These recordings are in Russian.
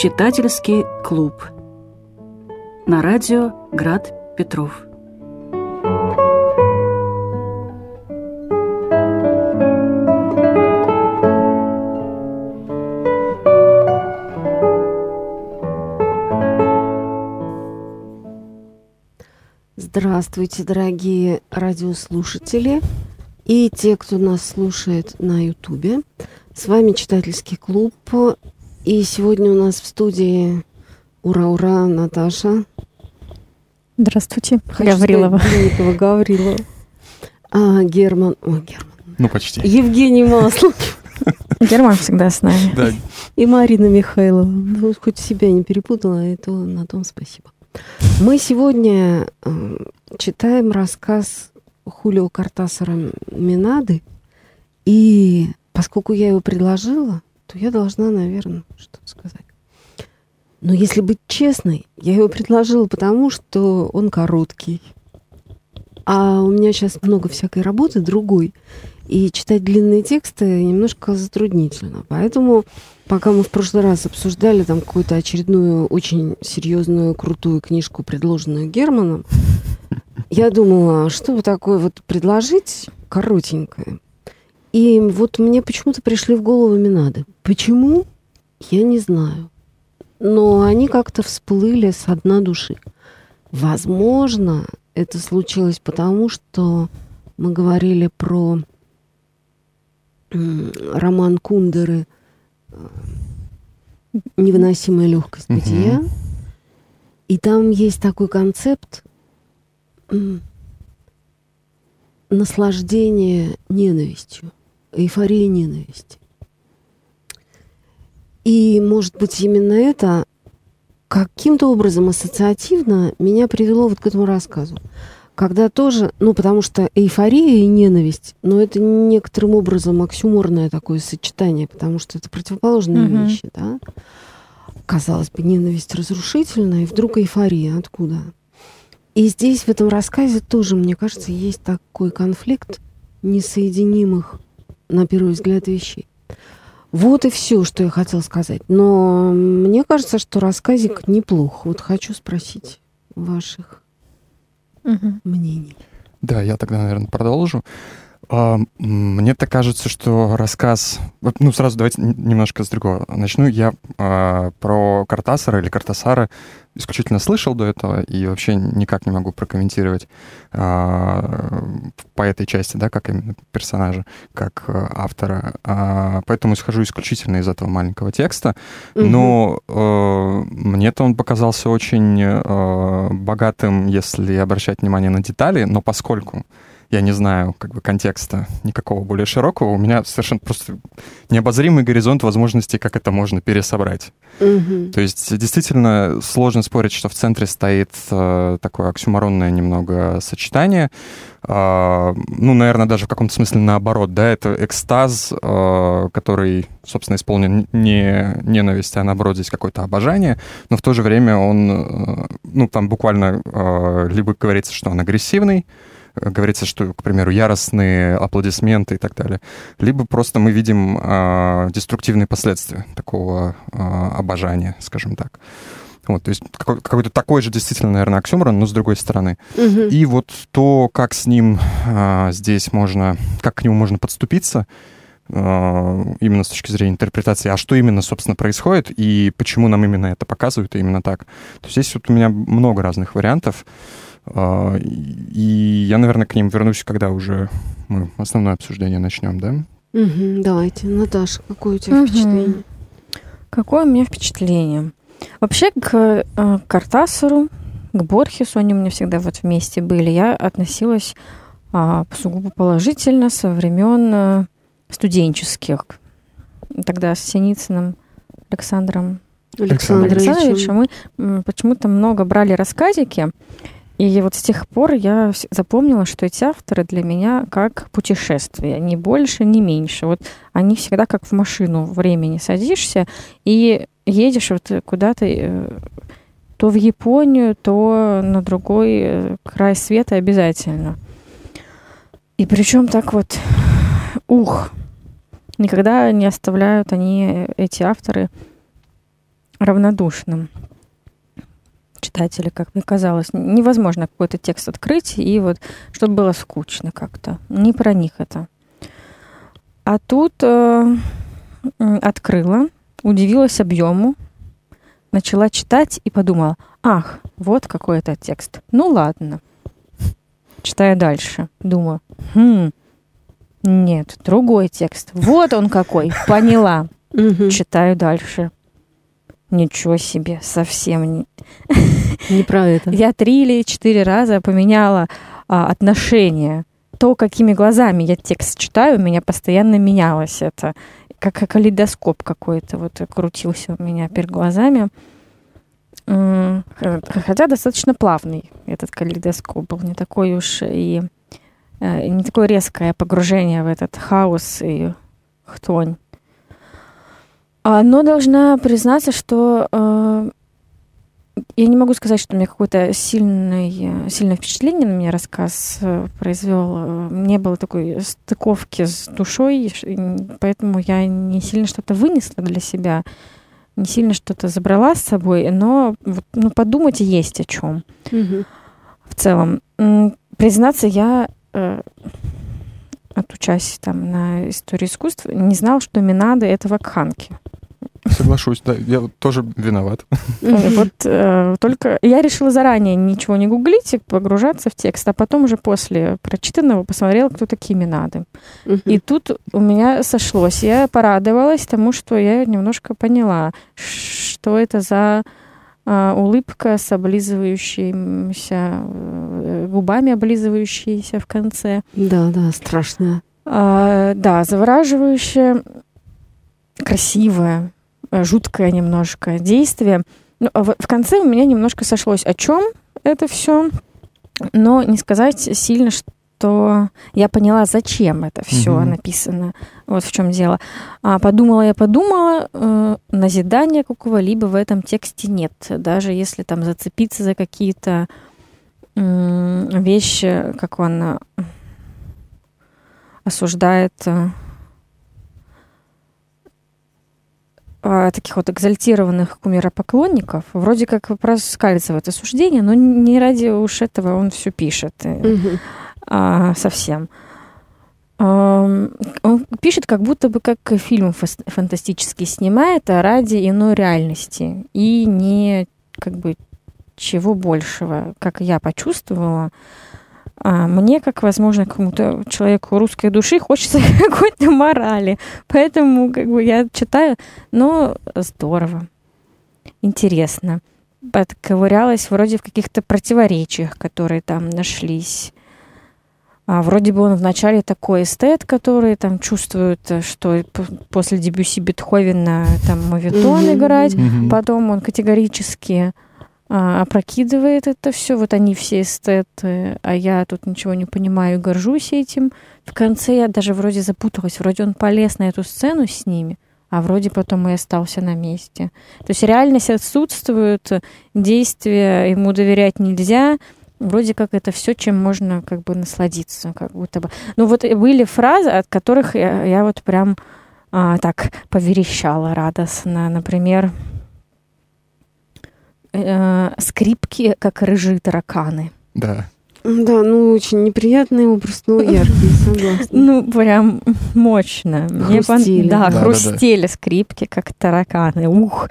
Читательский клуб. На радио Град Петров. Здравствуйте, дорогие радиослушатели и те, кто нас слушает на Ютубе. С вами читательский клуб. И сегодня у нас в студии ура-ура Наташа. Здравствуйте, Хочу Гаврилова. Сказать, Гаврилова. А, Герман. Ой, Герман. Ну, почти. Евгений Маслов. Герман всегда с нами. Да. И Марина Михайлова. Ну, хоть себя не перепутала, и то на том спасибо. Мы сегодня э, читаем рассказ Хулио Картасара Минады. И поскольку я его предложила, то я должна, наверное, что-то сказать. Но если быть честной, я его предложила потому, что он короткий. А у меня сейчас много всякой работы другой. И читать длинные тексты немножко затруднительно. Поэтому, пока мы в прошлый раз обсуждали там какую-то очередную очень серьезную, крутую книжку, предложенную Германом, я думала, что бы такое вот предложить коротенькое. И вот мне почему-то пришли в голову Минады. Почему? Я не знаю. Но они как-то всплыли с дна души. Возможно, это случилось потому, что мы говорили про роман Кундеры э, «Невыносимая легкость бытия». Угу. И там есть такой концепт наслаждения ненавистью, эйфория ненависти. И, может быть, именно это каким-то образом ассоциативно меня привело вот к этому рассказу когда тоже, ну, потому что эйфория и ненависть, но это некоторым образом оксюморное такое сочетание, потому что это противоположные mm-hmm. вещи, да. Казалось бы, ненависть разрушительная, и вдруг эйфория откуда? И здесь, в этом рассказе, тоже, мне кажется, есть такой конфликт несоединимых, на первый взгляд, вещей. Вот и все, что я хотела сказать. Но мне кажется, что рассказик неплох. Вот хочу спросить ваших угу. мнений. Да, я тогда, наверное, продолжу. А, мне так кажется, что рассказ... Ну, сразу давайте немножко с другого начну. Я э, про Картасара или Картасара исключительно слышал до этого и вообще никак не могу прокомментировать э, по этой части, да, как именно персонажа, как э, автора. Э, поэтому исхожу исключительно из этого маленького текста. Но э, мне-то он показался очень э, богатым, если обращать внимание на детали, но поскольку я не знаю как бы контекста никакого более широкого, у меня совершенно просто необозримый горизонт возможностей, как это можно пересобрать. Угу. То есть действительно сложно спорить, что в центре стоит э, такое оксюморонное немного сочетание. Э, ну, наверное, даже в каком-то смысле наоборот, да, это экстаз, э, который, собственно, исполнен не ненависть, а наоборот здесь какое-то обожание, но в то же время он, э, ну, там буквально э, либо говорится, что он агрессивный, говорится, что, к примеру, яростные аплодисменты и так далее, либо просто мы видим э, деструктивные последствия такого э, обожания, скажем так. Вот, то есть какой- какой-то такой же действительно, наверное, оксюморон, но с другой стороны. Угу. И вот то, как с ним э, здесь можно, как к нему можно подступиться, именно с точки зрения интерпретации, а что именно, собственно, происходит и почему нам именно это показывают и именно так. То есть здесь вот у меня много разных вариантов. А, и я, наверное, к ним вернусь, когда уже мы основное обсуждение начнем, да? Угу, давайте. Наташа, какое у тебя угу. впечатление? Какое у меня впечатление? Вообще к э, Картасару, к Борхесу, они у меня всегда вот вместе были, я относилась э, сугубо положительно со времен э, студенческих. Тогда с Синицыным Александром Александровичем. Александровичем мы почему-то много брали рассказики, и вот с тех пор я запомнила, что эти авторы для меня как путешествие, ни больше, ни меньше. Вот они всегда как в машину времени садишься и едешь вот куда-то э, то в Японию, то на другой э, край света обязательно. И причем так вот, ух, никогда не оставляют они, эти авторы, равнодушным читателю, как мне казалось. Невозможно какой-то текст открыть, и вот чтобы было скучно как-то. Не про них это. А тут э, открыла, удивилась объему, начала читать и подумала, ах, вот какой это текст. Ну ладно. Читаю дальше. Думаю, хм, нет, другой текст. Вот он какой, поняла. Читаю дальше. Ничего себе, совсем не... Не про это. Я три или четыре раза поменяла а, отношения. То, какими глазами я текст читаю, у меня постоянно менялось это. Как калейдоскоп какой-то вот крутился у меня перед глазами. Хотя достаточно плавный этот калейдоскоп был, не такой уж и э, не такое резкое погружение в этот хаос и хтонь. А, но должна признаться, что э, я не могу сказать, что у меня какое-то сильное, сильное впечатление на меня рассказ э, произвел. Не было такой стыковки с душой, поэтому я не сильно что-то вынесла для себя, не сильно что-то забрала с собой, но ну, подумать есть о чем. Угу. В целом. Признаться, я э, отучась там на истории искусств, не знал, что Минады — это вакханки. Соглашусь, да, я тоже виноват. Вот э, только я решила заранее ничего не гуглить и погружаться в текст, а потом уже после прочитанного посмотрела, кто такие Минады. И тут у меня сошлось. Я порадовалась тому, что я немножко поняла, что это за улыбка с облизывающимися э, губами, облизывающиеся в конце. Да, да, страшная. А, да, завораживающая, красивая, э, жуткое немножко действие. Ну, а в, конце у меня немножко сошлось, о чем это все, но не сказать сильно, что то я поняла, зачем это все угу. написано. Вот в чем дело. А подумала я, подумала, э, назидания какого-либо в этом тексте нет. Даже если там зацепиться за какие-то э, вещи, как он э, осуждает э, а, таких вот экзальтированных кумиропоклонников, вроде как проскальзывает осуждение, но не ради уж этого он все пишет. Угу а, совсем. Он пишет, как будто бы как фильм фантастический снимает, а ради иной реальности. И не как бы чего большего, как я почувствовала. А мне, как, возможно, какому-то человеку русской души, хочется какой-то морали. Поэтому как бы я читаю, но здорово, интересно. Подковырялась вроде в каких-то противоречиях, которые там нашлись. А, вроде бы он вначале такой эстет, который там чувствует, э, что после дебюси Бетховена там мовитон mm-hmm. играть, mm-hmm. потом он категорически а, опрокидывает это все. Вот они все эстеты, а я тут ничего не понимаю и горжусь этим. В конце я даже вроде запуталась, вроде он полез на эту сцену с ними, а вроде потом и остался на месте. То есть реальность отсутствует, действия ему доверять нельзя, вроде как это все, чем можно как бы насладиться, как будто бы. Ну вот были фразы, от которых я, я вот прям а, так поверещала радостно. Например, э, скрипки, как рыжие тараканы. Да. Да, ну очень неприятный образ, но яркий, согласна. Ну, прям мощно. Хрустели. Мне пон... Да, да, хрустели да, да. скрипки, как тараканы. Ух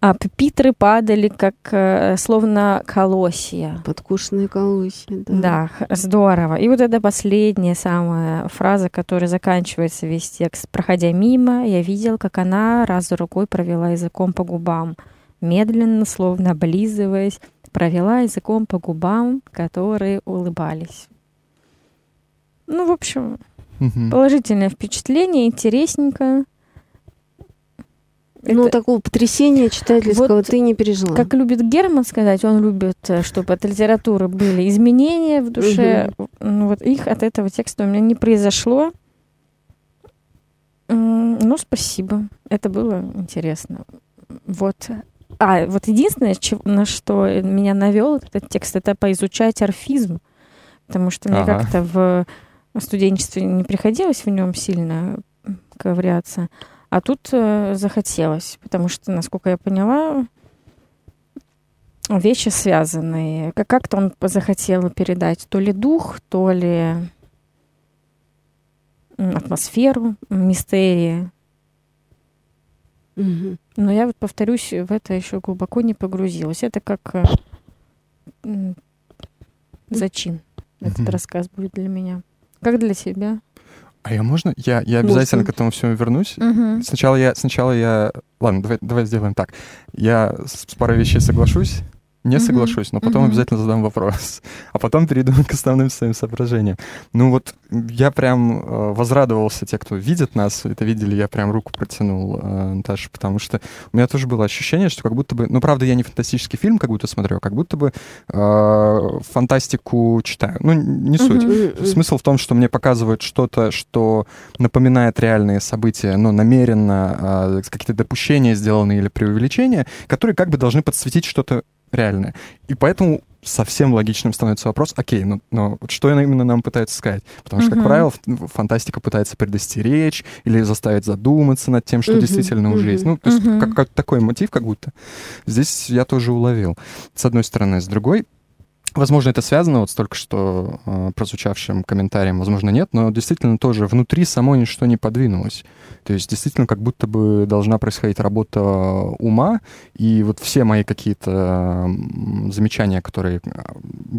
а пепитры падали, как э, словно колосья. Подкушенные колосья, да. Да, здорово. И вот эта последняя самая фраза, которая заканчивается весь текст. Проходя мимо, я видел, как она раз за рукой провела языком по губам. Медленно, словно облизываясь, провела языком по губам, которые улыбались. Ну, в общем, угу. положительное впечатление, интересненько. Ну, это... такого потрясения читательского вот, ты не пережила. Как любит Герман сказать, он любит, э, чтобы от литературы были изменения в душе. Угу. Ну, вот их от этого текста у меня не произошло. Ну, спасибо. Это было интересно. Вот. А, вот единственное, на что меня навел этот текст, это поизучать орфизм. Потому что мне ага. как-то в студенчестве не приходилось в нем сильно ковыряться. А тут э, захотелось, потому что, насколько я поняла, вещи связанные. Как- Как-то он захотел передать то ли дух, то ли атмосферу, мистерии. Мгм. Но я вот повторюсь, в это еще глубоко не погрузилась. Это как э, зачин. Этот рассказ будет для меня. Как для тебя? А я можно? Я, я обязательно Можно. к этому всему вернусь. Мгм. Сначала я, сначала я... Ладно, давай, давай сделаем так. Я с с парой вещей соглашусь, не Мгм. соглашусь, но потом Мгм. обязательно задам вопрос. А потом перейду к основным своим соображениям. Ну вот я прям э, возрадовался, те, кто видит нас, это видели, я прям руку протянул э, Наташе, потому что у меня тоже было ощущение, что как будто бы... Ну, правда, я не фантастический фильм как будто смотрю, а как будто бы э, фантастику читаю. Ну, не суть. Мгм. Смысл в том, что мне показывают что-то, что напоминает реальные события, но намеренно а, какие-то допущения сделаны или преувеличения, которые как бы должны подсветить что-то реальное. И поэтому совсем логичным становится вопрос, окей, ну, но вот что именно нам пытается сказать? Потому что, как Мгм. правило, фантастика пытается предостеречь или заставить задуматься над тем, что Мгм, действительно уже мгм. есть. Ну, то есть как, как такой мотив как будто. Здесь я тоже уловил. С одной стороны. С другой, Возможно, это связано вот с только что э, прозвучавшим комментарием, возможно, нет, но действительно тоже внутри само ничто не подвинулось. То есть действительно как будто бы должна происходить работа ума, и вот все мои какие-то замечания, которые э,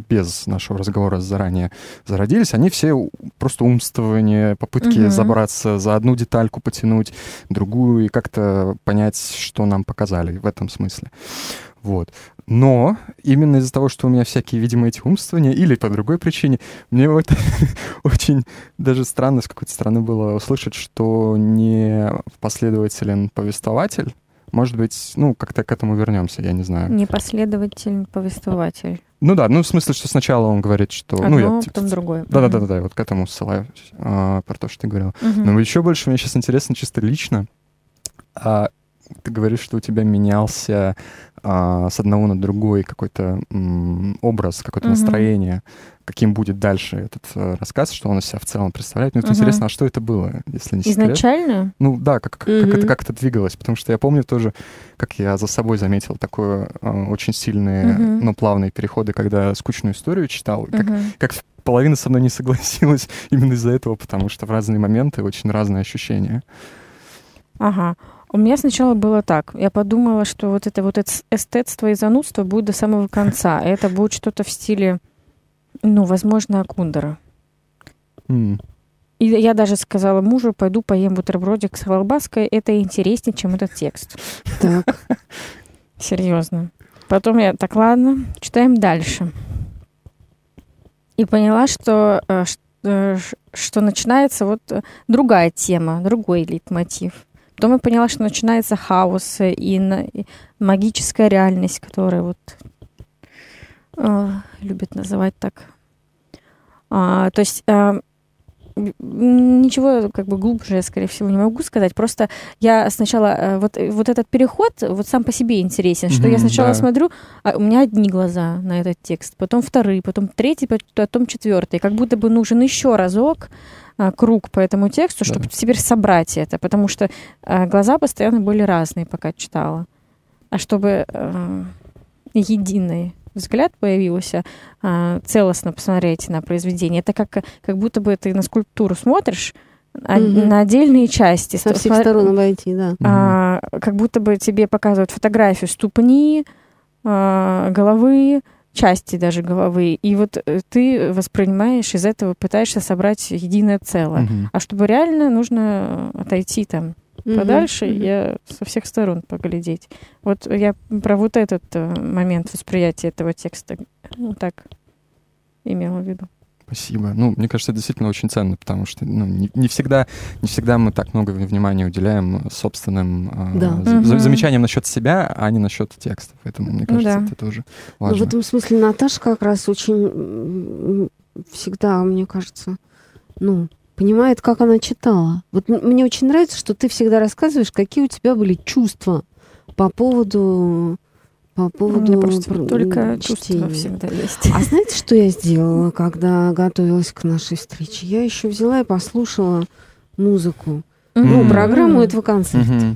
без нашего разговора заранее зародились, они все просто умствование, попытки Мгм. забраться за одну детальку, потянуть другую и как-то понять, что нам показали в этом смысле. Вот. Но именно из-за того, что у меня всякие, видимо, эти умствования, или по другой причине, мне вот очень даже странно с какой-то стороны было услышать, что не последователен повествователь. Может быть, ну, как-то к этому вернемся, я не знаю. Непоследователь, повествователь. Ну да, ну в смысле, что сначала он говорит, что... Одно, ну, я, типа, потом другое. Да-да-да, вот к этому ссылаюсь, а, про то, что ты говорил. Мгм. Но еще больше мне сейчас интересно чисто лично. А, ты говоришь, что у тебя менялся а, с одного на другой какой-то м, образ, какое-то Мгм. настроение, каким будет дальше этот э, рассказ, что он из себя в целом представляет. Мне вот Мгм. интересно, а что это было, если не секрет? Изначально? Ну да, как, как, Мгм. это, как это двигалось, потому что я помню тоже, как я за собой заметил такое э, очень сильные, Мгм. но плавные переходы, когда скучную историю читал, как Мгм. как половина со мной не согласилась именно из-за этого, потому что в разные моменты очень разные ощущения. Ага. У меня сначала было так. Я подумала, что вот это вот эс- эстетство и занудство будет до самого конца. И Это будет что-то в стиле, ну, возможно, Акундера. М, И я даже сказала мужу, пойду поем бутербродик с колбаской. Это интереснее, чем этот текст. Так. Серьезно. Потом я, так, ладно, читаем дальше. И поняла, что, э, ш- э, что начинается вот э, другая тема, другой лейтмотив. Потом я поняла, что начинается хаос и, магическая реальность, которая вот э, любят называть так. А, то есть э, ничего как бы глубже я, скорее всего, не могу сказать. Просто я сначала э, вот, э, вот этот переход вот сам по себе интересен, что я Мгм, сначала да. смотрю, а у меня одни глаза на этот текст, потом вторые, потом третий, потом четвертый. Как будто бы нужен еще разок а, круг по этому тексту, чтобы Да. теперь собрать это, потому что а, глаза постоянно были разные, пока читала. А чтобы э, единый взгляд появился, а, целостно посмотреть на произведение, это как, как будто бы ты на скульптуру смотришь, а Мгм. на отдельные части. Со всех Сма- сторон обойти, да. а, как будто бы тебе показывают фотографию ступни, а, головы, части даже головы. И вот э, ты воспринимаешь из этого, пытаешься собрать единое целое. мгм. А чтобы реально, нужно отойти там Мгм, подальше мгм. и со всех сторон поглядеть. Вот я про вот этот э, момент восприятия этого текста ну, так имела в виду. Спасибо. Ну, мне кажется, это действительно очень ценно, потому что ну, не, не всегда, не всегда мы так много внимания уделяем собственным э, Да. за- за- Мгм. замечаниям насчет себя, а не насчет текстов. Поэтому, мне Ну кажется, да. это тоже Ну, в важно. этом смысле Наташа как раз очень всегда, мне кажется, ну, понимает, как она читала. Вот мне очень нравится, что ты всегда рассказываешь, какие у тебя были чувства по поводу по поводу меня просто пр- только м, чувства чтения. всегда есть. А знаете, что я сделала, когда готовилась к нашей встрече? Я еще взяла и послушала музыку Ну, программу этого концерта.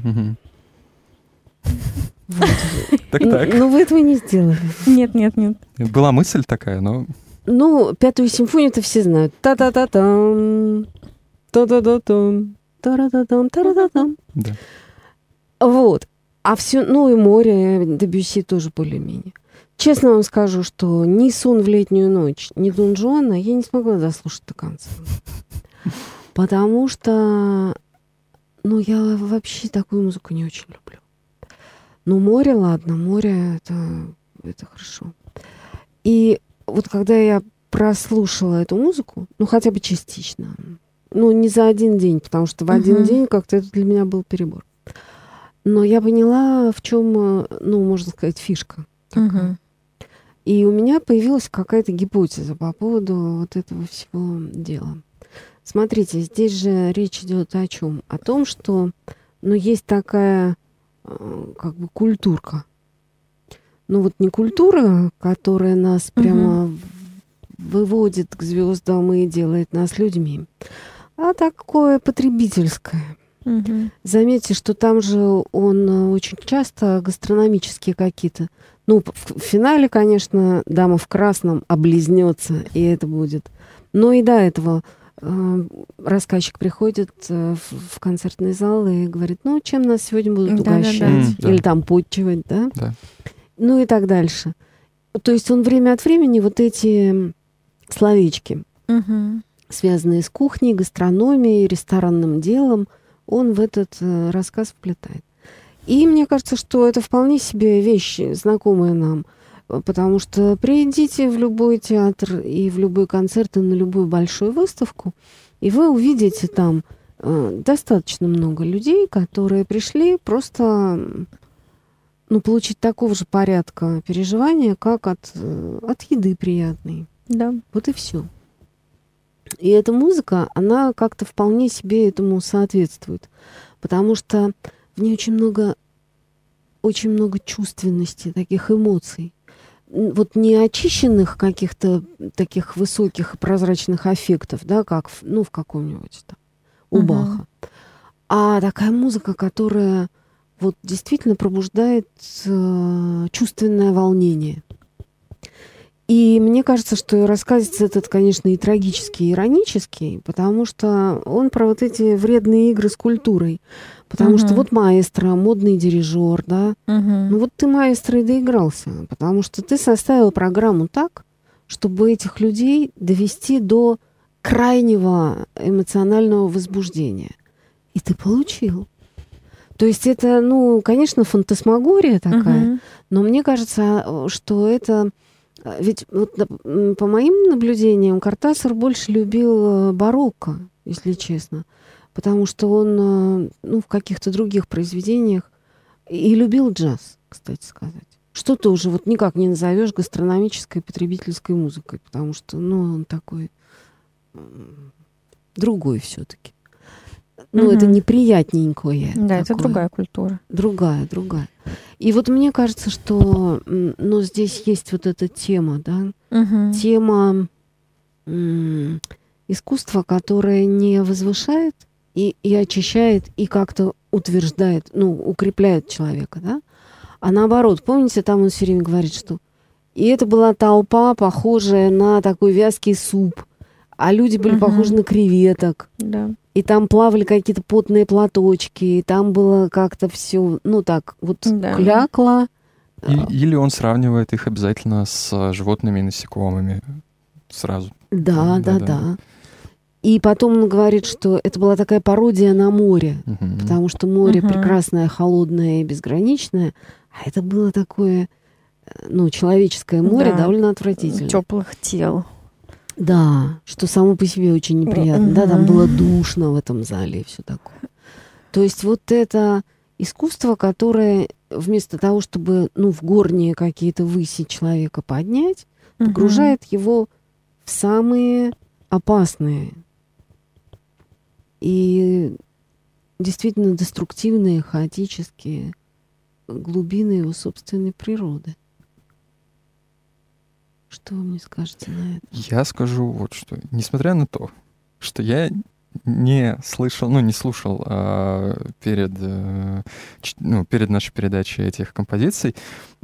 Вот. Так так. Но вы этого не сделали. Нет, нет, нет. Была мысль такая, но Ну, пятую симфонию-то все знают. Та-та-та-там. Та-та-та-там. Та-ра-та-там. Та-ра-та-там. да. Вот. А все, ну и море Дебюсси тоже более-менее. Честно вам скажу, что ни «Сон в летнюю ночь», ни «Дон Жуана» я не смогла дослушать до конца. Потому что, ну, я вообще такую музыку не очень люблю. Ну, море, ладно, море это, это хорошо. И вот когда я прослушала эту музыку, ну, хотя бы частично, ну, не за один день, потому что в один день как-то это для меня был перебор. Но я поняла, в чем, ну, можно сказать, фишка. такая. Мгм. И у меня появилась какая-то гипотеза по поводу вот этого всего дела. Смотрите, здесь же речь идет о чем? О том, что ну, есть такая э, как бы культурка. Ну вот не культура, которая нас прямо в- выводит к звездам и делает нас людьми, а такое потребительское. Мгм. Заметьте, что там же он э, очень часто гастрономические какие-то. Ну, в финале, конечно, дама в красном облизнется, и это будет. Но и до этого э, рассказчик приходит э, в, в концертный зал и говорит, ну, чем нас сегодня будут Да-да-да. угощать? М, да. Или там подчивать, да? Да. Ну и так дальше. То есть он время от времени вот эти словечки, Мгм. связанные с кухней, гастрономией, ресторанным делом, он в этот э, рассказ вплетает. И мне кажется, что это вполне себе вещь, знакомая нам. Э, Потому что придите в любой театр и в любой концерт и на любую большую выставку, и вы увидите там э, достаточно много людей, которые пришли просто ну, получить такого же порядка переживания, как от, э, от еды приятной. Да. Вот и все. И эта музыка, она как-то вполне себе этому соответствует. Потому что в ней очень много, очень много чувственности, таких эмоций. Вот не очищенных каких-то таких высоких и прозрачных аффектов, да, как в, ну, в каком-нибудь там у. Баха, а такая музыка, которая вот действительно пробуждает э, чувственное волнение. И мне кажется, что рассказ этот, конечно, и трагический, и иронический, потому что он про вот эти вредные игры с культурой. Потому что Мгм. вот маэстро, модный дирижер, да, Мгм. ну вот ты маэстро и доигрался, потому что ты составил программу так, чтобы этих людей довести до крайнего эмоционального возбуждения. И ты получил. То есть это, ну, конечно, фантасмагория такая, Мгм. но мне кажется, что это... Ведь вот, по моим наблюдениям Картасар больше любил э, барокко, если честно. Потому что он э, ну, в каких-то других произведениях и любил джаз, кстати сказать. Что тоже вот никак не назовешь гастрономической потребительской музыкой, потому что, ну, он такой другой все-таки. Ну, это Мгм. неприятненькое. Да, это такое. другая культура. Другая, другая. И вот мне кажется, что ну, здесь есть вот эта тема, да, Мгм. тема м, искусства, которое не возвышает и, и очищает, и как-то утверждает, ну, укрепляет человека, да, а наоборот, помните, там он все время говорит, что и это была толпа, похожая на такой вязкий суп, а люди были Мгм. похожи на креветок, Да. И там плавали какие-то потные платочки, и там было как-то все, ну так, вот Да. клякло. И- или он сравнивает их обязательно с э, животными и насекомыми сразу. Да, да, Да-да. да. И потом он говорит, что это была такая пародия на море, Мгм. потому что море Мгм. прекрасное, холодное и безграничное, а это было такое, э, ну, человеческое море Да. довольно отвратительное. Теплых тел. Да, что само по себе очень неприятно. Да, там было душно в этом зале и все такое. То есть вот это искусство, которое вместо того, чтобы ну, в горние какие-то выси человека поднять, погружает его в самые опасные и действительно деструктивные, хаотические глубины его собственной природы. Что вы мне скажете на это? Я скажу вот что. Несмотря на то, что я не слышал, ну, не слушал э, перед, э, ну, перед нашей передачей этих композиций.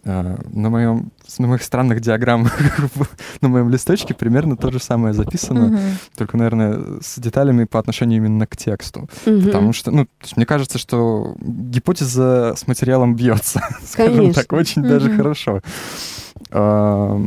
Э, на, моем, на моих странных диаграммах на моем листочке примерно то же самое записано, mm-hmm. только, наверное, с деталями по отношению именно к тексту. Mm-hmm. Потому что, ну, мне кажется, что гипотеза с материалом бьется, скажем так, очень mm-hmm. даже хорошо. Э,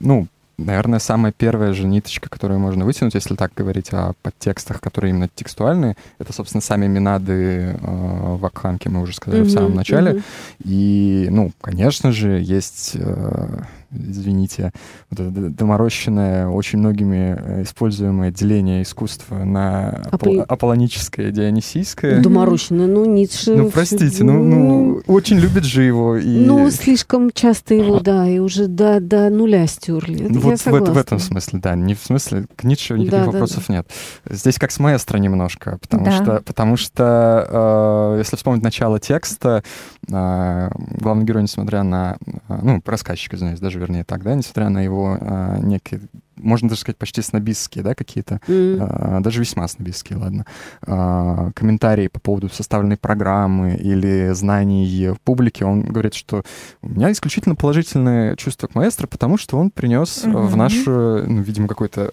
ну, Наверное, самая первая же ниточка, которую можно вытянуть, если так говорить о подтекстах, которые именно текстуальные, это, собственно, сами минады э, в Акханке, мы уже сказали mm-hmm, в самом начале. Mm-hmm. И, ну, конечно же, есть э, извините, вот это доморощенное, очень многими э, используемое деление искусства на апол- аполлоническое, дионисийское. Доморощенное, ну, Ницше... Ну, простите, ну, ну, очень любит же его. И... Ну, слишком часто его, да, и уже до, до нуля стерли. Это вот в, в этом смысле, да, не в смысле, к Ницше никаких да, вопросов да, нет. Здесь как с маэстро немножко, потому да. что, потому что э, если вспомнить начало текста, главный герой, несмотря на, э, ну, рассказчик, извиняюсь, даже вернее так, да, несмотря на его э, некие можно даже сказать, почти снобистские, да, какие-то, mm. а, даже весьма снобистские, ладно, а, комментарии по поводу составленной программы или знаний в публике, он говорит, что у меня исключительно положительное чувство к маэстро, потому что он принес mm-hmm. в нашу, ну, видимо, какой-то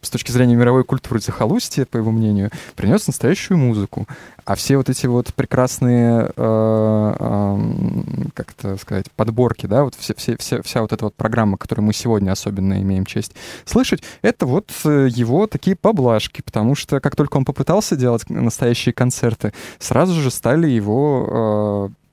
с точки зрения мировой культуры захолустья, по его мнению, принес настоящую музыку. А все вот эти вот прекрасные, э, э, как это сказать, подборки, да, вот все, все, все, вся вот эта вот программа, которую мы сегодня особенно имеем честь слышать, это вот э, его такие поблажки, потому что как только он попытался делать настоящие концерты, сразу же стали его э,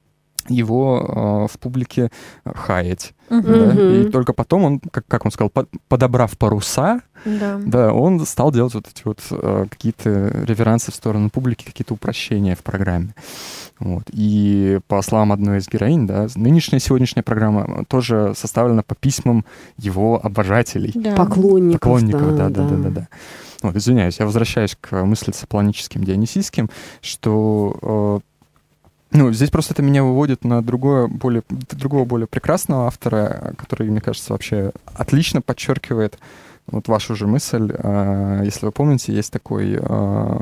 его э, в публике хаять. Uh-huh. Да? И только потом он, как, как он сказал, под, подобрав паруса, да. да, он стал делать вот эти вот э, какие-то реверансы в сторону публики, какие-то упрощения в программе. Вот. И по словам одной из героинь, да, нынешняя сегодняшняя программа тоже составлена по письмам его обожателей. Да. Поклонников. Поклонников, да, да, да, да. да, да. Вот, извиняюсь, я возвращаюсь к мысли сопланическим, дионисийским, что э, ну, здесь просто это меня выводит на другое, более, другого, более прекрасного автора, который, мне кажется, вообще отлично подчеркивает вот вашу же мысль. А, если вы помните, есть такой а,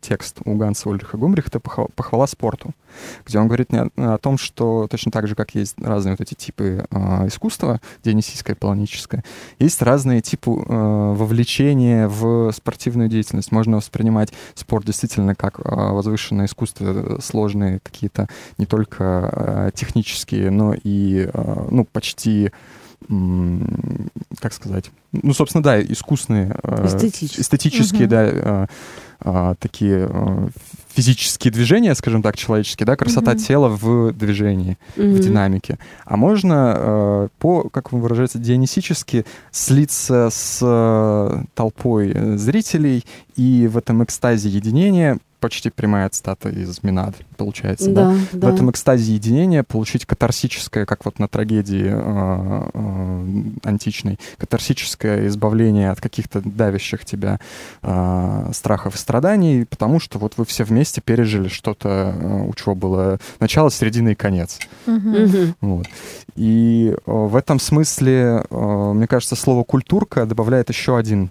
текст у Ганса Ульриха Гумрихта «Похвала спорту», где он говорит о том, что точно так же, как есть разные вот эти типы э, искусства, дионисийское, полоническое, есть разные типы э, вовлечения в спортивную деятельность. Можно воспринимать спорт действительно как э, возвышенное искусство, сложные какие-то не только э, технические, но и э, ну, почти как сказать, ну, собственно, да, искусные, эстетические, эстетические угу. да, а, такие а, физические движения, скажем так, человеческие, да, красота mm-hmm. тела в движении, mm-hmm. в динамике. А можно э, по, как вы выражаете, дионисически слиться с э, толпой зрителей и в этом экстазе единения почти прямая цитата из Минад, получается, да, да? да? В этом экстазе единения получить катарсическое, как вот на трагедии э, э, античной, катарсическое избавление от каких-то давящих тебя э, страхов и страданий, потому что вот вы все вместе пережили что-то, э, у чего было начало, середина и конец. Вот. И э, в этом смысле, э, мне кажется, слово «культурка» добавляет еще один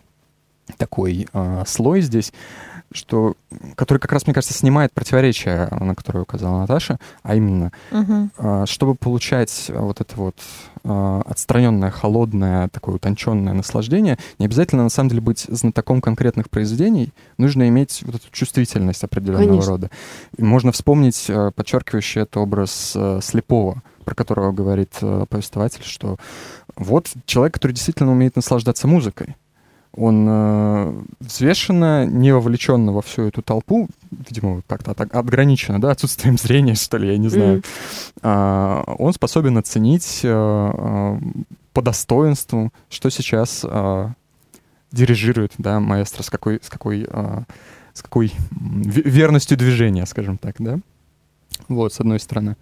такой э, слой здесь, что, который как раз, мне кажется, снимает противоречие, на которое указала Наташа, а именно, угу. чтобы получать вот это вот а, отстраненное, холодное, такое утонченное наслаждение, не обязательно, на самом деле, быть знатоком конкретных произведений, нужно иметь вот эту чувствительность определенного Конечно. рода. И можно вспомнить а, подчеркивающий это образ слепого, про которого говорит повествователь, что вот человек, который действительно умеет наслаждаться музыкой, он э, взвешенно, не вовлеченно во всю эту толпу, видимо, как-то так отграничено, да, отсутствием зрения, что ли, я не знаю, mm. э, он способен оценить э, по достоинству, что сейчас э, дирижирует, да, маэстро, с какой, с какой, э, с какой верностью движения, скажем так, да. Вот, с одной стороны.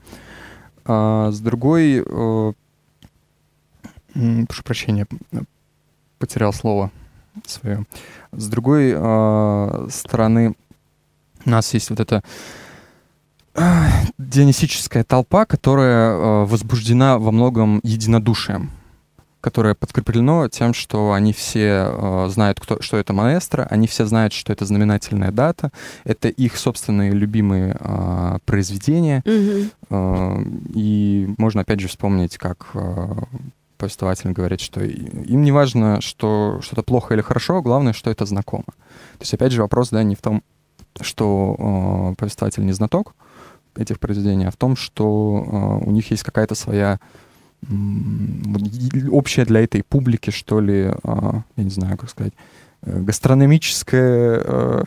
А с другой, э, прошу прощения, потерял слово свое. С другой э, стороны, у нас есть вот эта э, дионисическая толпа, которая э, возбуждена во многом единодушием. которое подкреплено тем, что они все э, знают, кто, что это маэстро, они все знают, что это знаменательная дата, это их собственные любимые э, произведения. Мгм. Э, и можно опять же вспомнить, как э, повествователь говорит, что им не важно, что что-то плохо или хорошо, главное, что это знакомо. То есть опять же вопрос, да, не в том, что э, повествователь не знаток этих произведений, а в том, что э, у них есть какая-то своя общая для этой публики, что ли, а, я не знаю, как сказать, э, гастрономическая э,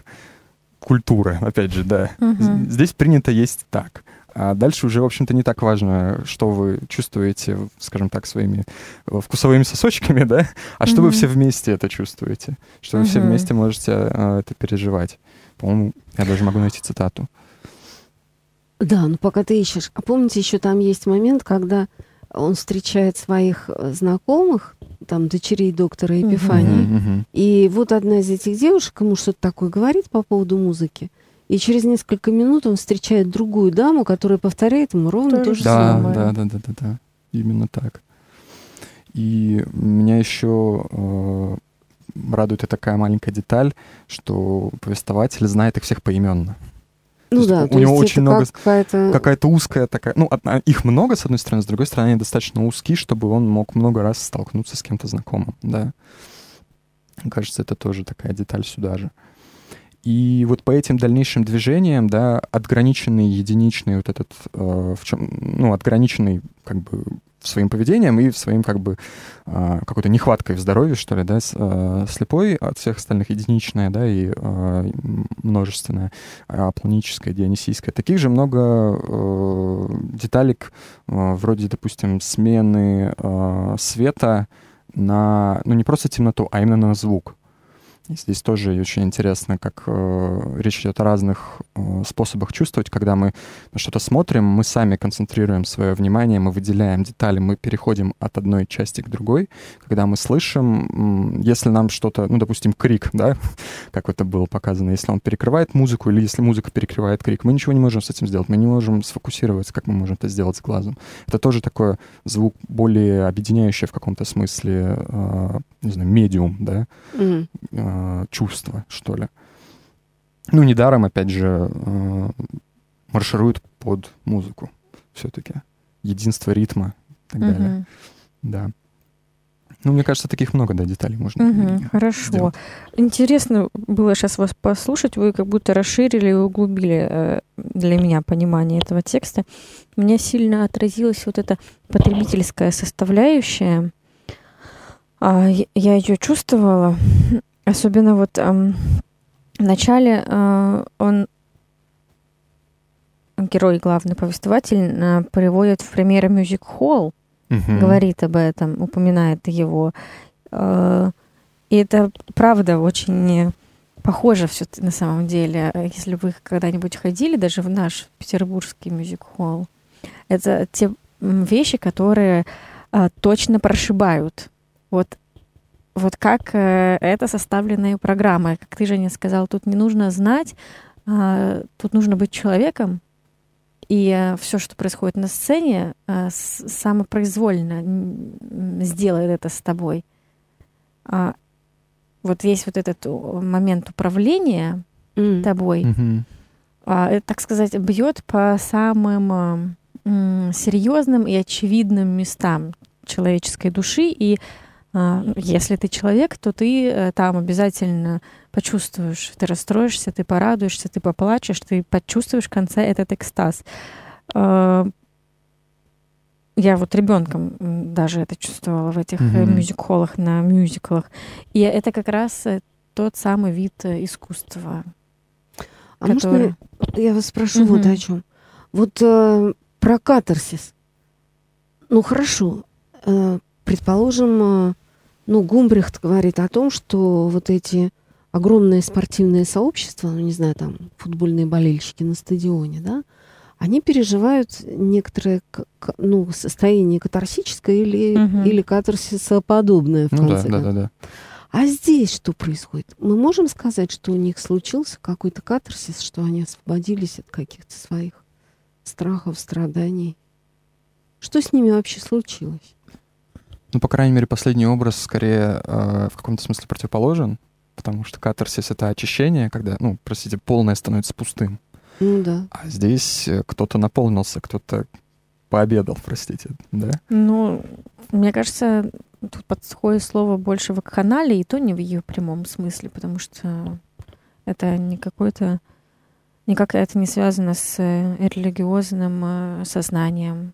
культура, опять же, да. З- Здесь принято есть так. А дальше уже, в общем-то, не так важно, что вы чувствуете, скажем так, своими э, вкусовыми сосочками, да, а что вы Мгм. все вместе это чувствуете, что вы все вместе можете э, это переживать. По-моему, я даже могу найти цитату. Да, ну пока ты ищешь. А помните, еще там есть момент, когда он встречает своих э, знакомых, там, дочерей доктора. Мгм, мгм. И вот одна из этих девушек ему что-то такое говорит по поводу музыки. И через несколько минут он встречает другую даму, которая повторяет ему ровно То то же Да, самое. да, да, да, да, да. Именно так. И меня еще э, радует и такая маленькая деталь, что повествователь знает их всех поименно. Ну есть да, у него очень много- какая-то... Какая-то узкая такая... Ну, одна- их много, с одной стороны, с другой стороны, они достаточно узкие, чтобы он мог много раз столкнуться с кем-то знакомым, да. Мне кажется, это тоже такая деталь сюда же. И вот по этим дальнейшим движениям, да, отграниченный единичный вот этот, э, в чем, ну, отграниченный как бы своим поведением и своим как бы э, какой-то нехваткой в здоровье, что ли, да, с- э, слепой от всех остальных единичная, да, и э, множественная, а планическая, дионисийская. Таких же много э, деталек, э, вроде, допустим, смены э, света на, ну, не просто темноту, а именно на звук. И здесь тоже очень интересно, как э, речь идет о разных э, способах чувствовать. Когда мы на что-то смотрим, мы сами концентрируем свое внимание, мы выделяем детали, мы переходим от одной части к другой. Когда мы слышим, если нам что-то, ну, допустим, крик, да, как это было показано, если он перекрывает музыку или если музыка перекрывает крик, мы ничего не можем с этим сделать, мы не можем сфокусироваться, как мы можем это сделать с глазом. Это тоже такой звук более объединяющий в каком-то смысле, э, не знаю, медиум, да, Мгм. Э, чувство, что ли. Ну, недаром, опять же, э, марширует под музыку все-таки. Единство ритма и так далее. Мгм. Да. Ну, мне кажется, таких много, да, деталей можно. Мгм, Хорошо. сделать. Интересно было сейчас вас послушать. Вы как будто расширили и углубили э, для меня понимание этого текста. У меня сильно отразилась вот эта потребительская составляющая. А, Я ее чувствовала. Особенно вот ам, в начале а, он герой, главный повествователь, а, приводит в пример Music Hall, Мгм. говорит об этом, упоминает его. Э, И это правда очень похоже все на самом деле. Если вы когда-нибудь ходили даже в наш петербургский мюзик-холл, это те вещи, которые а, точно прошибают. Вот вот как э, это составленная программа. Как ты, Женя, сказал, тут не нужно знать, а, тут нужно быть человеком, и все, что происходит на сцене, с- самопроизвольно сделает это с тобой. А, Вот есть вот этот момент управления М. тобой, Мгм. а, это, так сказать, бьет по самым серьезным и очевидным местам человеческой души. И если ты человек, то ты э, там обязательно почувствуешь, ты расстроишься, ты порадуешься, ты поплачешь, ты почувствуешь в конце этот экстаз. А, Я вот ребенком даже это чувствовала в этих Мгм. мюзик-холлах, на мюзиклах. И это как раз э, тот самый вид искусства. А можно который- я вас спрошу вот Мгм. о чем? Вот э, про катарсис. Ну хорошо, предположим, ну Гумбрихт говорит о том, что вот эти огромные спортивные сообщества, ну не знаю, там футбольные болельщики на стадионе, да, они переживают некоторое ну, состояние катарсическое или, Мгм. или катарсисоподобное в Ну да, конце да, концов. да, да. А здесь что происходит? Мы можем сказать, что у них случился какой-то катарсис, что они освободились от каких-то своих страхов, страданий? Что с ними вообще случилось? Ну, по крайней мере, последний образ скорее э, в каком-то смысле противоположен, потому что катарсис — это очищение, когда, ну, простите, полное становится пустым. Ну да. А здесь э, кто-то наполнился, кто-то пообедал, простите, да? Ну, мне кажется, тут подходит слово больше в вакханалии, и то не в ее прямом смысле, потому что это не какой-то... Никак это не связано с э, религиозным э, сознанием.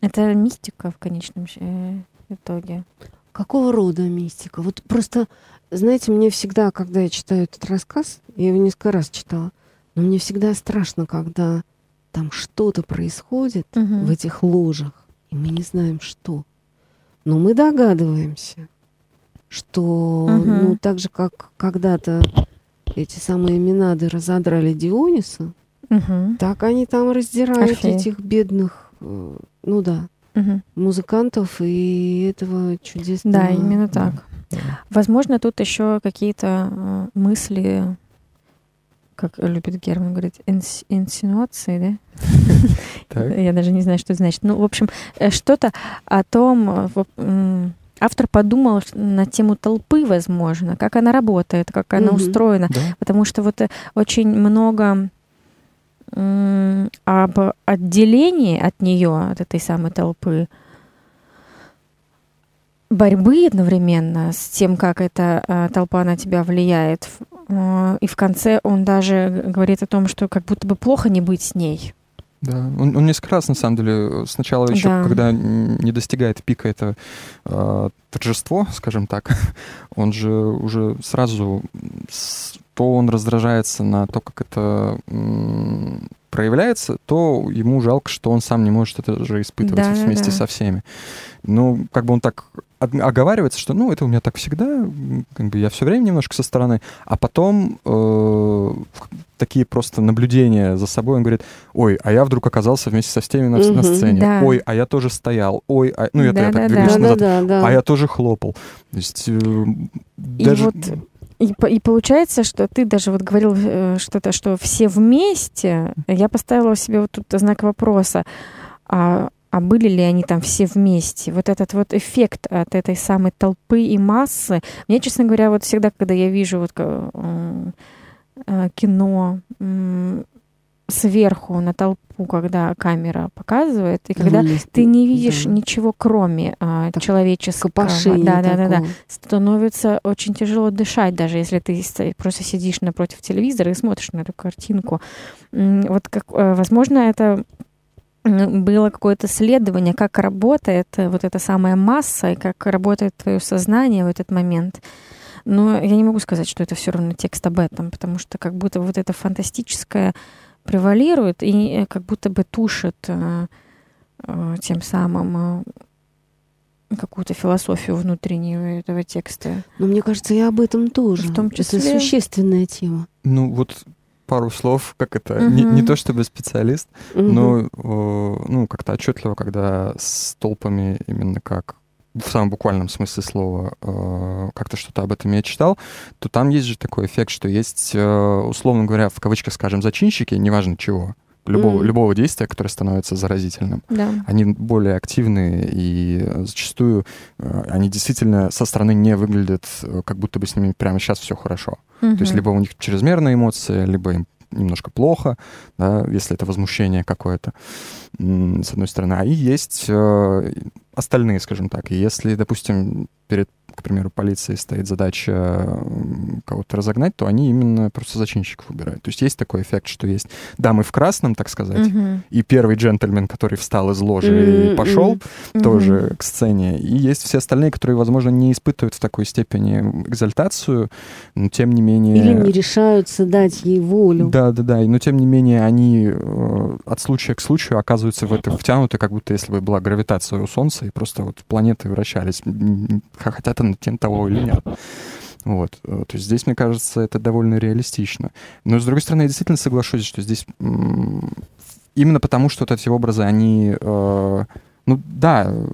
Это мистика в конечном э, итоге. Какого рода мистика? Вот просто, знаете, мне всегда, когда я читаю этот рассказ, я его несколько раз читала, но мне всегда страшно, когда там что-то происходит Мгм. в этих ложах, и мы не знаем, что. Но мы догадываемся, что, Мгм. ну, так же, как когда-то эти самые Минады разодрали Диониса, Мгм. так они там раздирают Орфея. этих бедных, ну да, Мгм. музыкантов и этого чудесного... Да, именно так. Да. Возможно, тут еще какие-то э, мысли, как любит Герман говорить, инс- инсинуации, да? Так. Я даже не знаю, что это значит. Ну, в общем, э, что-то о том, э, автор подумал на тему толпы, возможно, как она работает, как она устроена. Да? Потому что вот э, очень много об отделении от нее, от этой самой толпы, борьбы одновременно с тем, как эта э, толпа на тебя влияет. Э, И в конце он даже говорит о том, что как будто бы плохо не быть с ней. Да, он, он несколько раз, на самом деле, сначала еще, Да. когда не достигает пика это э, торжество, скажем так, он же уже сразу, то он раздражается на то, как это м, проявляется, то ему жалко, что он сам не может это же испытывать Да, вместе да. со всеми. Ну, как бы он так оговаривается, что, ну, это у меня так всегда, как бы я все время немножко со стороны, а потом э, такие просто наблюдения за собой, он говорит, ой, а я вдруг оказался вместе со всеми на, на Мгм. сцене, Да. ой, а я тоже стоял, ой, а- ну, это я так Да-да-да. двигаюсь Да, да, назад, да, да. а я тоже хлопал. То есть э, И даже... вот и, и получается, что ты даже вот говорил э, что-то, что все вместе. Я поставила себе вот тут знак вопроса. А, а были ли они там все вместе? Вот этот вот эффект от этой самой толпы и массы. Мне, честно говоря, вот всегда, когда я вижу вот э, кино м, сверху на толпу, когда камера показывает, и когда Вылез- ты не видишь да. ничего, кроме а, Так, человеческого. Да, да, да, да. Становится очень тяжело дышать, даже если ты ст- просто сидишь напротив телевизора и смотришь на эту картинку. Вот как, э, возможно, это было какое-то исследование, как работает э, вот эта самая масса и как работает твое сознание в этот момент. Но я не могу сказать, что это все равно текст об этом, потому что как будто вот это фантастическое превалирует и э, как будто бы тушит э, э, тем самым э, какую-то философию внутреннюю этого текста. Но мне кажется, и об этом тоже. В том числе. Это существенная тема. Ну, вот пару слов, как это, не, Мгм. не то чтобы специалист, Мгм. но э, ну, как-то отчетливо, когда с толпами именно как в самом буквальном смысле слова э, как-то что-то об этом я читал, то там есть же такой эффект, что есть, э, условно говоря, в кавычках скажем, зачинщики, неважно чего, любого, Мгм. любого действия, которое становится заразительным. Да. Они более активные, и зачастую э, они действительно со стороны не выглядят, э, как будто бы с ними прямо сейчас все хорошо. То есть либо у них чрезмерная эмоция, либо им немножко плохо, да, если это возмущение какое-то, с одной стороны. А и есть э, остальные, скажем так. Если, допустим, перед, к примеру, полицией стоит задача кого-то разогнать, то они именно просто зачинщиков выбирают. То есть есть такой эффект, что есть дамы в красном, так сказать, Мгм. и первый джентльмен, который встал из ложи и Мгм, пошел, Мгм. тоже к сцене. И есть все остальные, которые, возможно, не испытывают в такой степени экзальтацию, но тем не менее... Или не решаются дать ей волю. Да, да, да. Но тем не менее они э, от случая к случаю оказываются в это втянуты, как будто если бы была гравитация у Солнца, и просто вот планеты вращались, м, хотят они тем того или нет. Вот. э, То есть здесь, мне кажется, это довольно реалистично. Но, с другой стороны, я действительно соглашусь, что здесь именно потому, что вот эти образы, они... э, ну да, э,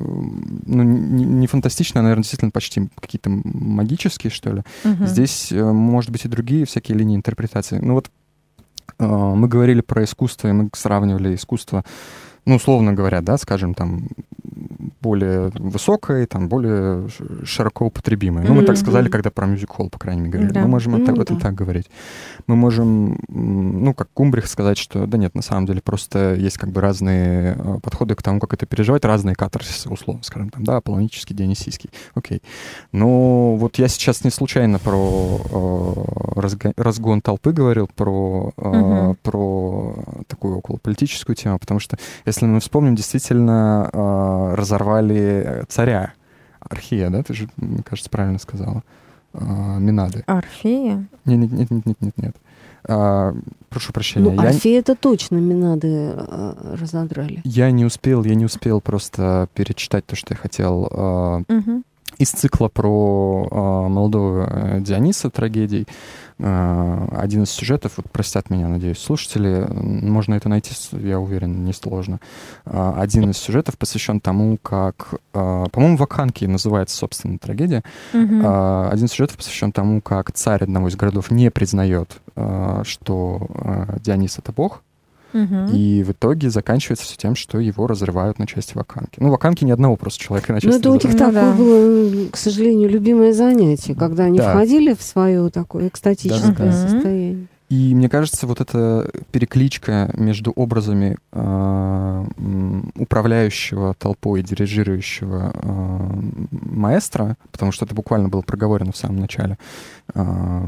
ну, не, не фантастично, а, наверное, действительно почти какие-то магические, что ли. Мгм. Здесь, э, может быть, и другие всякие линии интерпретации. Ну вот э, мы говорили про искусство, и мы сравнивали искусство, ну, условно говоря, да, скажем, там, более высокой, там, более широко употребимой. Ну, мы так сказали, когда про мюзик-холл, по крайней мере, говорили. Да. Мы можем это, Ну, это да. так говорить. Мы можем, ну, как Кумбрих сказать, что да нет, на самом деле просто есть как бы разные э, подходы к тому, как это переживать, разные катарсисы, условно скажем, там, да, аполлонический, дионисийский, окей. Но вот я сейчас не случайно про э, разго- разгон толпы говорил, про, э, Мгм. про такую околополитическую тему, потому что, если мы вспомним, действительно э, разорвали царя, Архия, да, ты же, мне кажется, правильно сказала, э, Минады. Орфея? Нет, нет, нет, нет, нет, нет, нет. А, прошу прощения. Ну, я, Орфея это точно Минады э, разодрали. я не успел, я не успел просто перечитать то, что я хотел а, Мгм. Из цикла про а, молодого э, Диониса трагедий. А, один из сюжетов, вот простят меня, надеюсь, слушатели, можно это найти, я уверен, несложно. А, один из сюжетов посвящен тому, как, а, по-моему, в Акханке называется, собственно, трагедия. Мгм. А, Один из сюжетов посвящен тому, как царь одного из городов не признает, а, что а, Дионис это бог, И в итоге заканчивается все тем, что его разрывают на части ваканки. Ну, ваканки ни одного просто человека на Ну, части это у них Ну, такое да. было, к сожалению, любимое занятие, когда они Да. входили в свое такое экстатическое состояние. И мне кажется, вот эта перекличка между образами м, управляющего толпой, дирижирующего а, маэстро, потому что это буквально было проговорено в самом начале, а,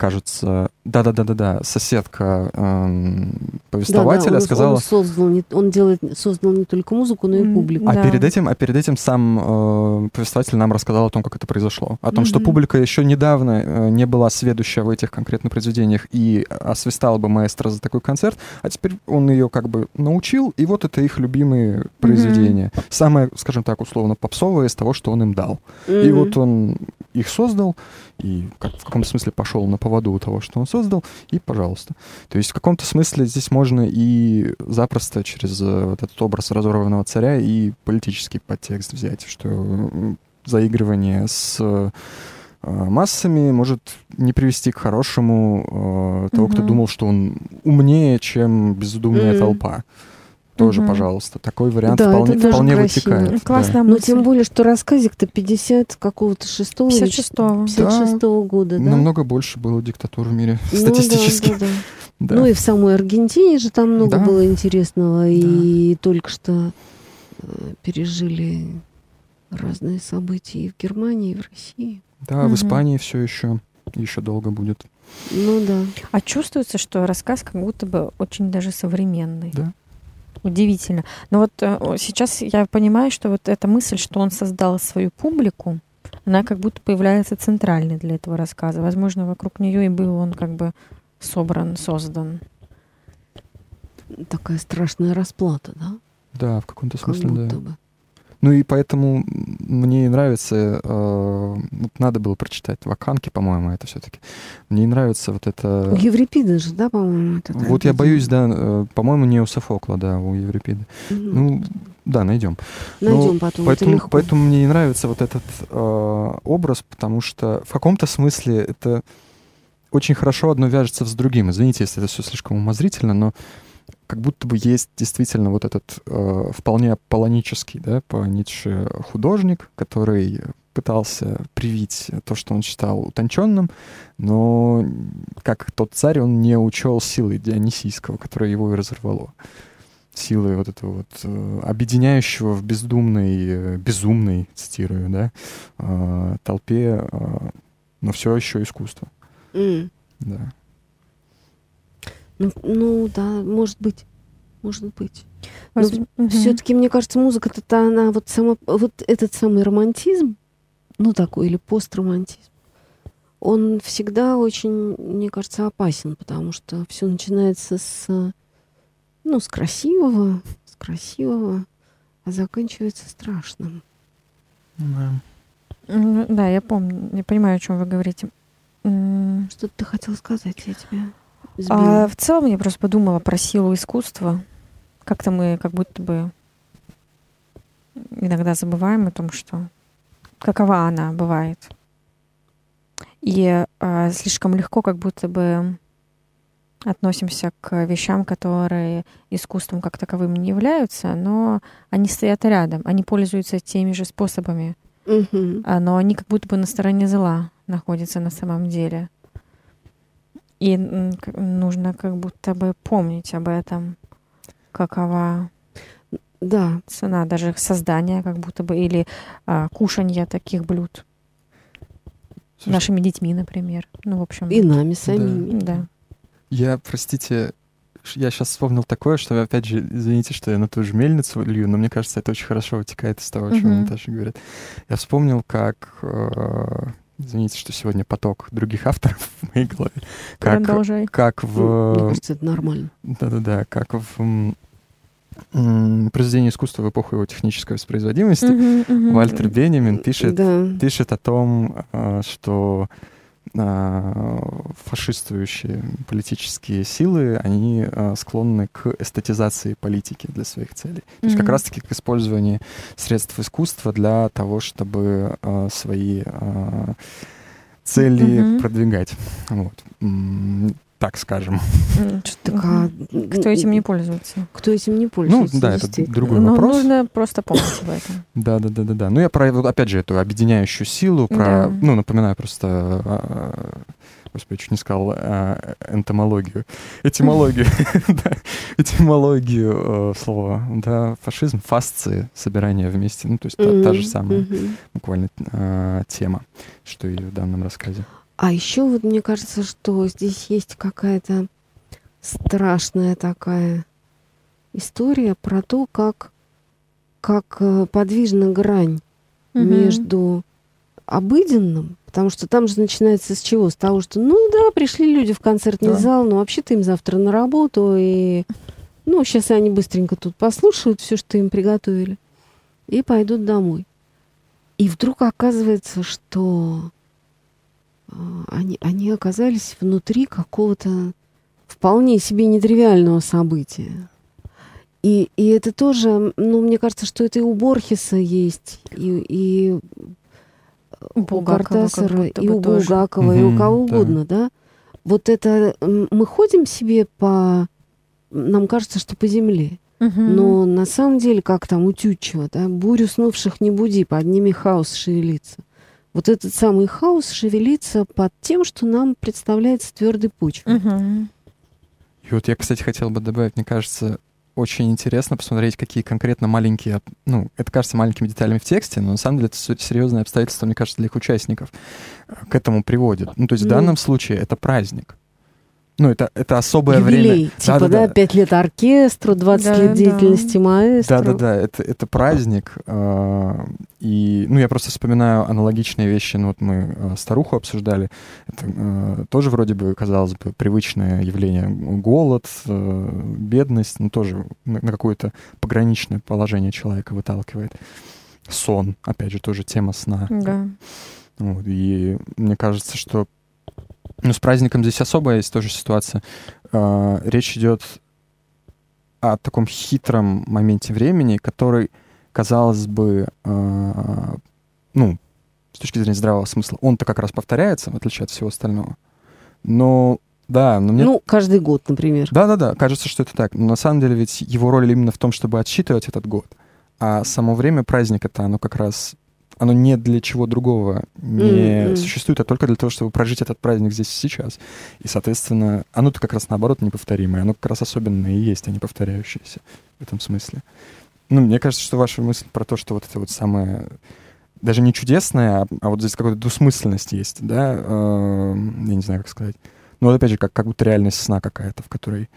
кажется, да-да-да-да-да, соседка эм, повествователя Да-да, он, сказала, он создал, не, он делает, создал не только музыку, но и публику. А Да. перед этим, а перед этим сам э, повествователь нам рассказал о том, как это произошло, о том, что Мгм. публика еще недавно э, не была сведущая в этих конкретно произведениях и освистала бы маэстро за такой концерт, а теперь он ее как бы научил, и вот это их любимые произведения, самое, скажем так, условно попсовое из того, что он им дал. И Мгм. вот он их создал, и как, в каком-то смысле пошел на поводу того, что он создал, и пожалуйста. То есть в каком-то смысле здесь можно и запросто через э, вот этот образ разорванного царя и политический подтекст взять, что заигрывание с э, массами может не привести к хорошему э, того, кто Мгм. думал, что он умнее, чем бездумная Мгм. толпа. Тоже, Мгм. пожалуйста. Такой вариант Да, вполне, это вполне красиво. вытекает. Ну, да. Но мысль. тем более, что рассказик-то 50 какого-то шестого или 56-го. 56 года, да? Намного больше было диктатур в мире Ну да, статистически. да, да. Да. Ну и в самой Аргентине же там много Да. было интересного. И только что э, пережили разные события и в Германии, и в России. Да, в Мгм. Испании все еще еще долго будет. Ну да. А чувствуется, что рассказ как будто бы очень даже современный. Да. Удивительно. Но вот э, сейчас я понимаю, что вот эта мысль, что он создал свою публику, она как будто появляется центральной для этого рассказа. Возможно, вокруг нее и был он как бы собран, создан. Такая страшная расплата, да? Да, в каком-то Как смысле, да. будто бы. Ну и поэтому мне нравится, э, вот надо было прочитать Ваканки, по-моему, это все-таки. Мне нравится вот У это... Еврипида же, да, по-моему, это Вот я боюсь, да, э, по-моему, не у Софокла, да, у Еврипида. Мгм. Ну, да, найдем. Найдем ну, потом. это Поэтому, легко. поэтому мне и нравится вот этот э, образ, потому что в каком-то смысле это очень хорошо одно вяжется с другим. Извините, если это все слишком умозрительно, но как будто бы есть действительно вот этот э, вполне аполлонический, да, по Ницше художник, который пытался привить то, что он считал утонченным, но как тот царь, он не учел силы Дионисийского, которое его и разорвало. Силы вот этого вот э, объединяющего в бездумной, э, безумной, цитирую, да, э, толпе, э, но все еще искусство. М. Да. Ну, ну, да, может быть. Может быть. Воз- Мгм. Все-таки, мне кажется, музыка-то она вот сама, вот этот самый романтизм, ну такой, или постромантизм, он всегда очень, мне кажется, опасен, потому что все начинается с, ну, с красивого, с красивого, а заканчивается страшным. Ну, Да, я помню, я понимаю, о чем вы говорите. Что ты хотел сказать, я тебя А сбила. в целом я просто подумала про силу искусства. Как-то мы как будто бы иногда забываем о том, что какова она бывает. И а, слишком легко как будто бы относимся к вещам, которые искусством как таковым не являются, но они стоят рядом, они пользуются теми же способами, а, но они как будто бы на стороне зла находятся на самом деле. И нужно как будто бы помнить об этом, какова Да, цена даже создания как будто бы или а, кушанья таких блюд Слушай, нашими детьми, например. Ну, в общем, и нами самими. да. Я, простите, я сейчас вспомнил такое, что, опять же, извините, что я на ту же мельницу лью, но мне кажется, это очень хорошо вытекает из того, о чем Мгм. Наташа говорит. Я вспомнил, как... э, Извините, что сегодня поток других авторов в моей голове. Как, Продолжай. как Ну, Мне в... кажется, это нормально. Да-да-да, как в произведении искусства в эпоху его технической воспроизводимости Мгм, мгм. Вальтер Бенемин пишет, Да. пишет о том, а, что фашистующие политические силы, они а, склонны к эстетизации политики для своих целей. То есть как раз-таки к использованию средств искусства для того, чтобы а, свои а, цели Мгм. продвигать. Вот. Так скажем. М, что- Так, а, Кто этим не пользуется? Кто этим не Ну, пользуется? да, это другой Ну, вопрос. нужно просто помнить об этом. Да, да, да, да, да. Ну, я про, опять же, эту объединяющую силу, про, Да. ну, напоминаю просто, а, господи, чуть не сказал, а, энтомологию, этимологию, этимологию э, слова, да, фашизм, фасции, собирание вместе, ну, то есть та, же самая буквально а, тема, что и в данном рассказе. А еще вот мне кажется, что здесь есть какая-то страшная такая история про то, как, как э, подвижна грань Мгм. между обыденным, потому что там же начинается с чего? С того, что, ну да, пришли люди в концертный Да. зал, но вообще-то им завтра на работу, и, ну, сейчас они быстренько тут послушают все, что им приготовили, и пойдут домой. И вдруг оказывается, что они, они оказались внутри какого-то вполне себе нетривиального события. И, и это тоже, ну, мне кажется, что это и у Борхеса есть, и, и У у Картасара, и у тоже. Булгакова, и у кого да. угодно, да? Вот это мы ходим себе по... Нам кажется, что по земле. Мгм. Но на самом деле, как там у Тютчева, да, бурю снувших не буди, под ними хаос шевелится. Вот этот самый хаос шевелится под тем, что нам представляется твердой почвой. Мгм. И вот я, кстати, хотел бы добавить, мне кажется, очень интересно посмотреть, какие конкретно маленькие, ну, это кажется маленькими деталями в тексте, но на самом деле это серьезные обстоятельства, мне кажется, для их участников э, к этому приводят. Ну, то есть в Ну. данном случае это праздник. Ну, это, это особое Юбилей. время. Типа, да, Да-да-да. пять лет оркестру, 20 Да, лет да. деятельности маэстро. Да-да-да, это, это праздник. э, И, ну, я просто вспоминаю аналогичные вещи. Ну, вот мы э, старуху обсуждали. Это э, тоже вроде бы, казалось бы, привычное явление. Голод, бедность, ну, тоже на, на какое-то пограничное положение человека выталкивает. Сон, опять же, тоже тема сна. Да. Вот, и мне кажется, что ну, с праздником здесь особая есть тоже ситуация. Э, речь идет о таком хитром моменте времени, который, казалось бы, э, ну, с точки зрения здравого смысла, он-то как раз повторяется, в отличие от всего остального. Но, да, но мне... Ну, каждый год, например. Да-да-да, кажется, что это так. Но на самом деле ведь его роль именно в том, чтобы отсчитывать этот год. А само время праздника-то, оно как раз, оно не для чего другого не Мгм. существует, а только для того, чтобы прожить этот праздник здесь и сейчас. И, соответственно, оно-то как раз наоборот неповторимое. Оно как раз особенное и есть, а не повторяющееся в этом смысле. Ну, мне кажется, что ваша мысль про то, что вот это вот самое даже не чудесное, а, а вот здесь какая-то двусмысленность есть, да, э, я не знаю, как сказать. Ну, вот опять же, как, как будто реальность сна какая-то, в которой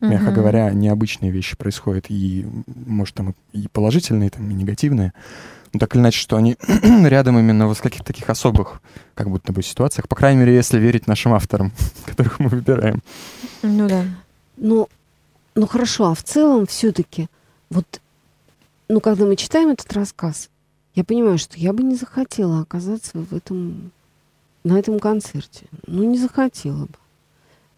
мягко Мгм. говоря, необычные вещи происходят, и, может, там и положительные, там, и негативные. Но так или иначе, что они рядом именно вот в каких-то таких особых, как будто бы, ситуациях. По крайней мере, если верить нашим авторам, которых мы выбираем. Ну да. Ну, ну хорошо, а в целом все-таки, вот, ну, когда мы читаем этот рассказ, я понимаю, что я бы не захотела оказаться в этом, на этом концерте. Ну, не захотела бы.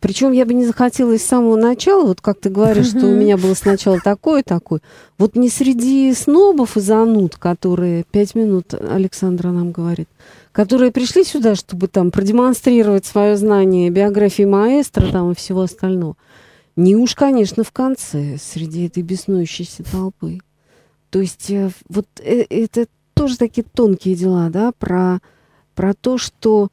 Причем я бы не захотела с самого начала, вот как ты говоришь, что у меня было сначала такое, такое. Вот не среди снобов и зануд, которые пять минут Александра нам говорит, которые пришли сюда, чтобы там продемонстрировать свое знание биографии маэстро там и всего остального. Не уж, конечно, в конце, среди этой беснующейся толпы. То есть э, вот э, это тоже такие тонкие дела, да, про, про то, что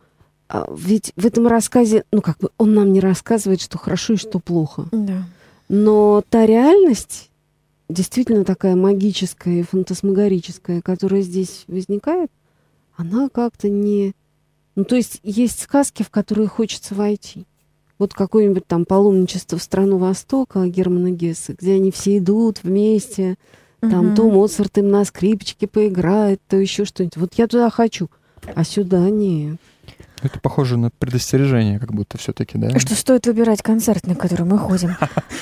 ведь в этом рассказе, ну как бы он нам не рассказывает, что хорошо и что плохо. Да. Но та реальность, действительно такая магическая и фантасмагорическая, которая здесь возникает, она как-то не... Ну, то есть есть сказки, в которые хочется войти. Вот какое-нибудь там паломничество в страну Востока Германа Гесса, где они все идут вместе, там Мгм. то Моцарт им на скрипочке поиграет, то еще что-нибудь. Вот я туда хочу, а сюда нет. Это похоже на предостережение, как будто все-таки, да? Что стоит выбирать концерт, на который мы ходим. И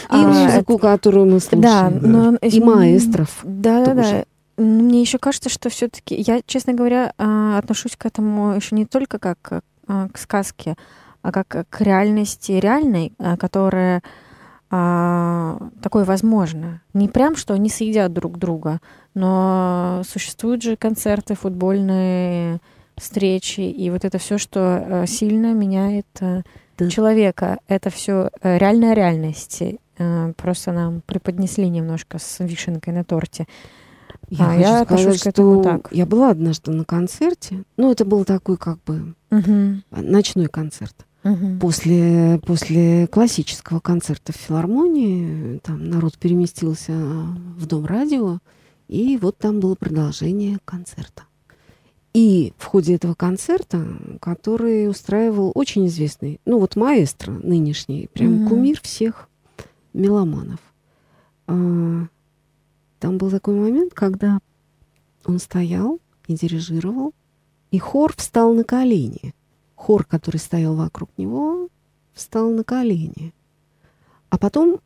А, музыку, которую мы слушаем. Да, но... И маэстров. Да, да, да. тоже. Ну, Мне еще кажется, что все-таки я, честно говоря, а, отношусь к этому еще не только как а, к сказке, а как к реальности реальной, а, которая а, такое возможно. Не прям, что они съедят друг друга, но существуют же концерты, футбольные встречи, и вот это все, что э, сильно меняет э, Да. человека, это все реальная реальность. Э, Просто нам преподнесли немножко с вишенкой на торте. Я А, хочу я сказать, отношусь к этому что так. Я была однажды на концерте. Ну, это был такой как бы Мгм. ночной концерт. Мгм. После, после классического концерта в филармонии там народ переместился в Дом радио, и вот там было продолжение концерта. И в ходе этого концерта, который устраивал очень известный, ну вот маэстро нынешний, прям Мгм. кумир всех меломанов. а, там был такой момент, когда он стоял и дирижировал, и хор встал на колени. Хор, который стоял вокруг него, встал на колени. А потом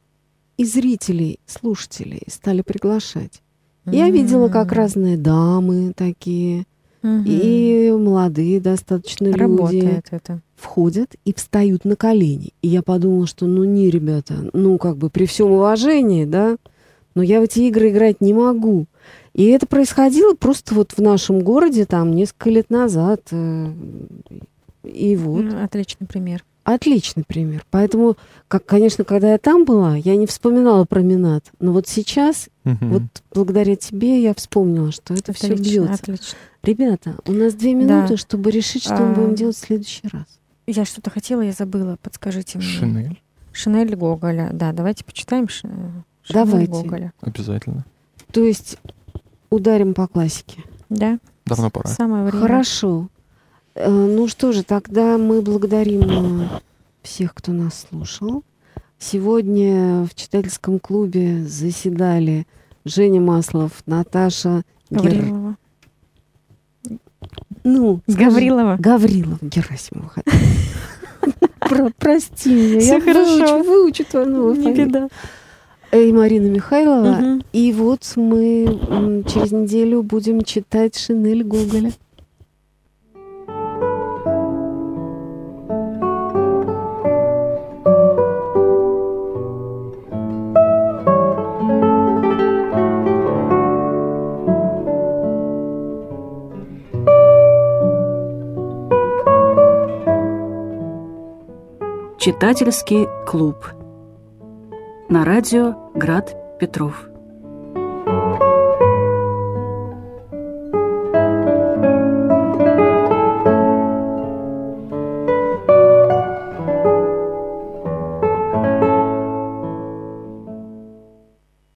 и зрителей, слушателей стали приглашать. Я видела, как разные дамы такие, Мгм. и молодые достаточно люди Работает это. входят и встают на колени. И я подумала, что ну не, ребята, ну как бы при всем уважении, да, но я в эти игры играть не могу. И это происходило просто вот в нашем городе там несколько лет назад. э, И вот. М, Отличный пример. Отличный пример. Поэтому, как, конечно, когда я там была, я не вспоминала про Минат. Но вот сейчас, Мгм. вот благодаря тебе, я вспомнила, что это все Отлично, бьется. отлично. Ребята, у нас две Да. минуты, чтобы решить, что мы А, будем делать в следующий раз. Я что-то хотела, я забыла. Подскажите мне. Шинель. Шинель Гоголя. Да, давайте почитаем Ши- Шинель Давайте. Гоголя. Обязательно. То есть ударим по классике. Да, Давно пора. самое время. Хорошо. Э, Ну что же, тогда мы благодарим э, всех, кто нас слушал. Сегодня в читательском клубе заседали Женя Маслов, Наташа Гер- Гаврилова. Ну, скажи. Гаврилова. Гаврилов Герасимов. Про- Прости меня, я хорошо. выучу, выучу твою новую Не беда. И Марина Михайлова. И вот мы через неделю будем читать Шинель Гоголя. Читательский клуб. На радио Град Петров.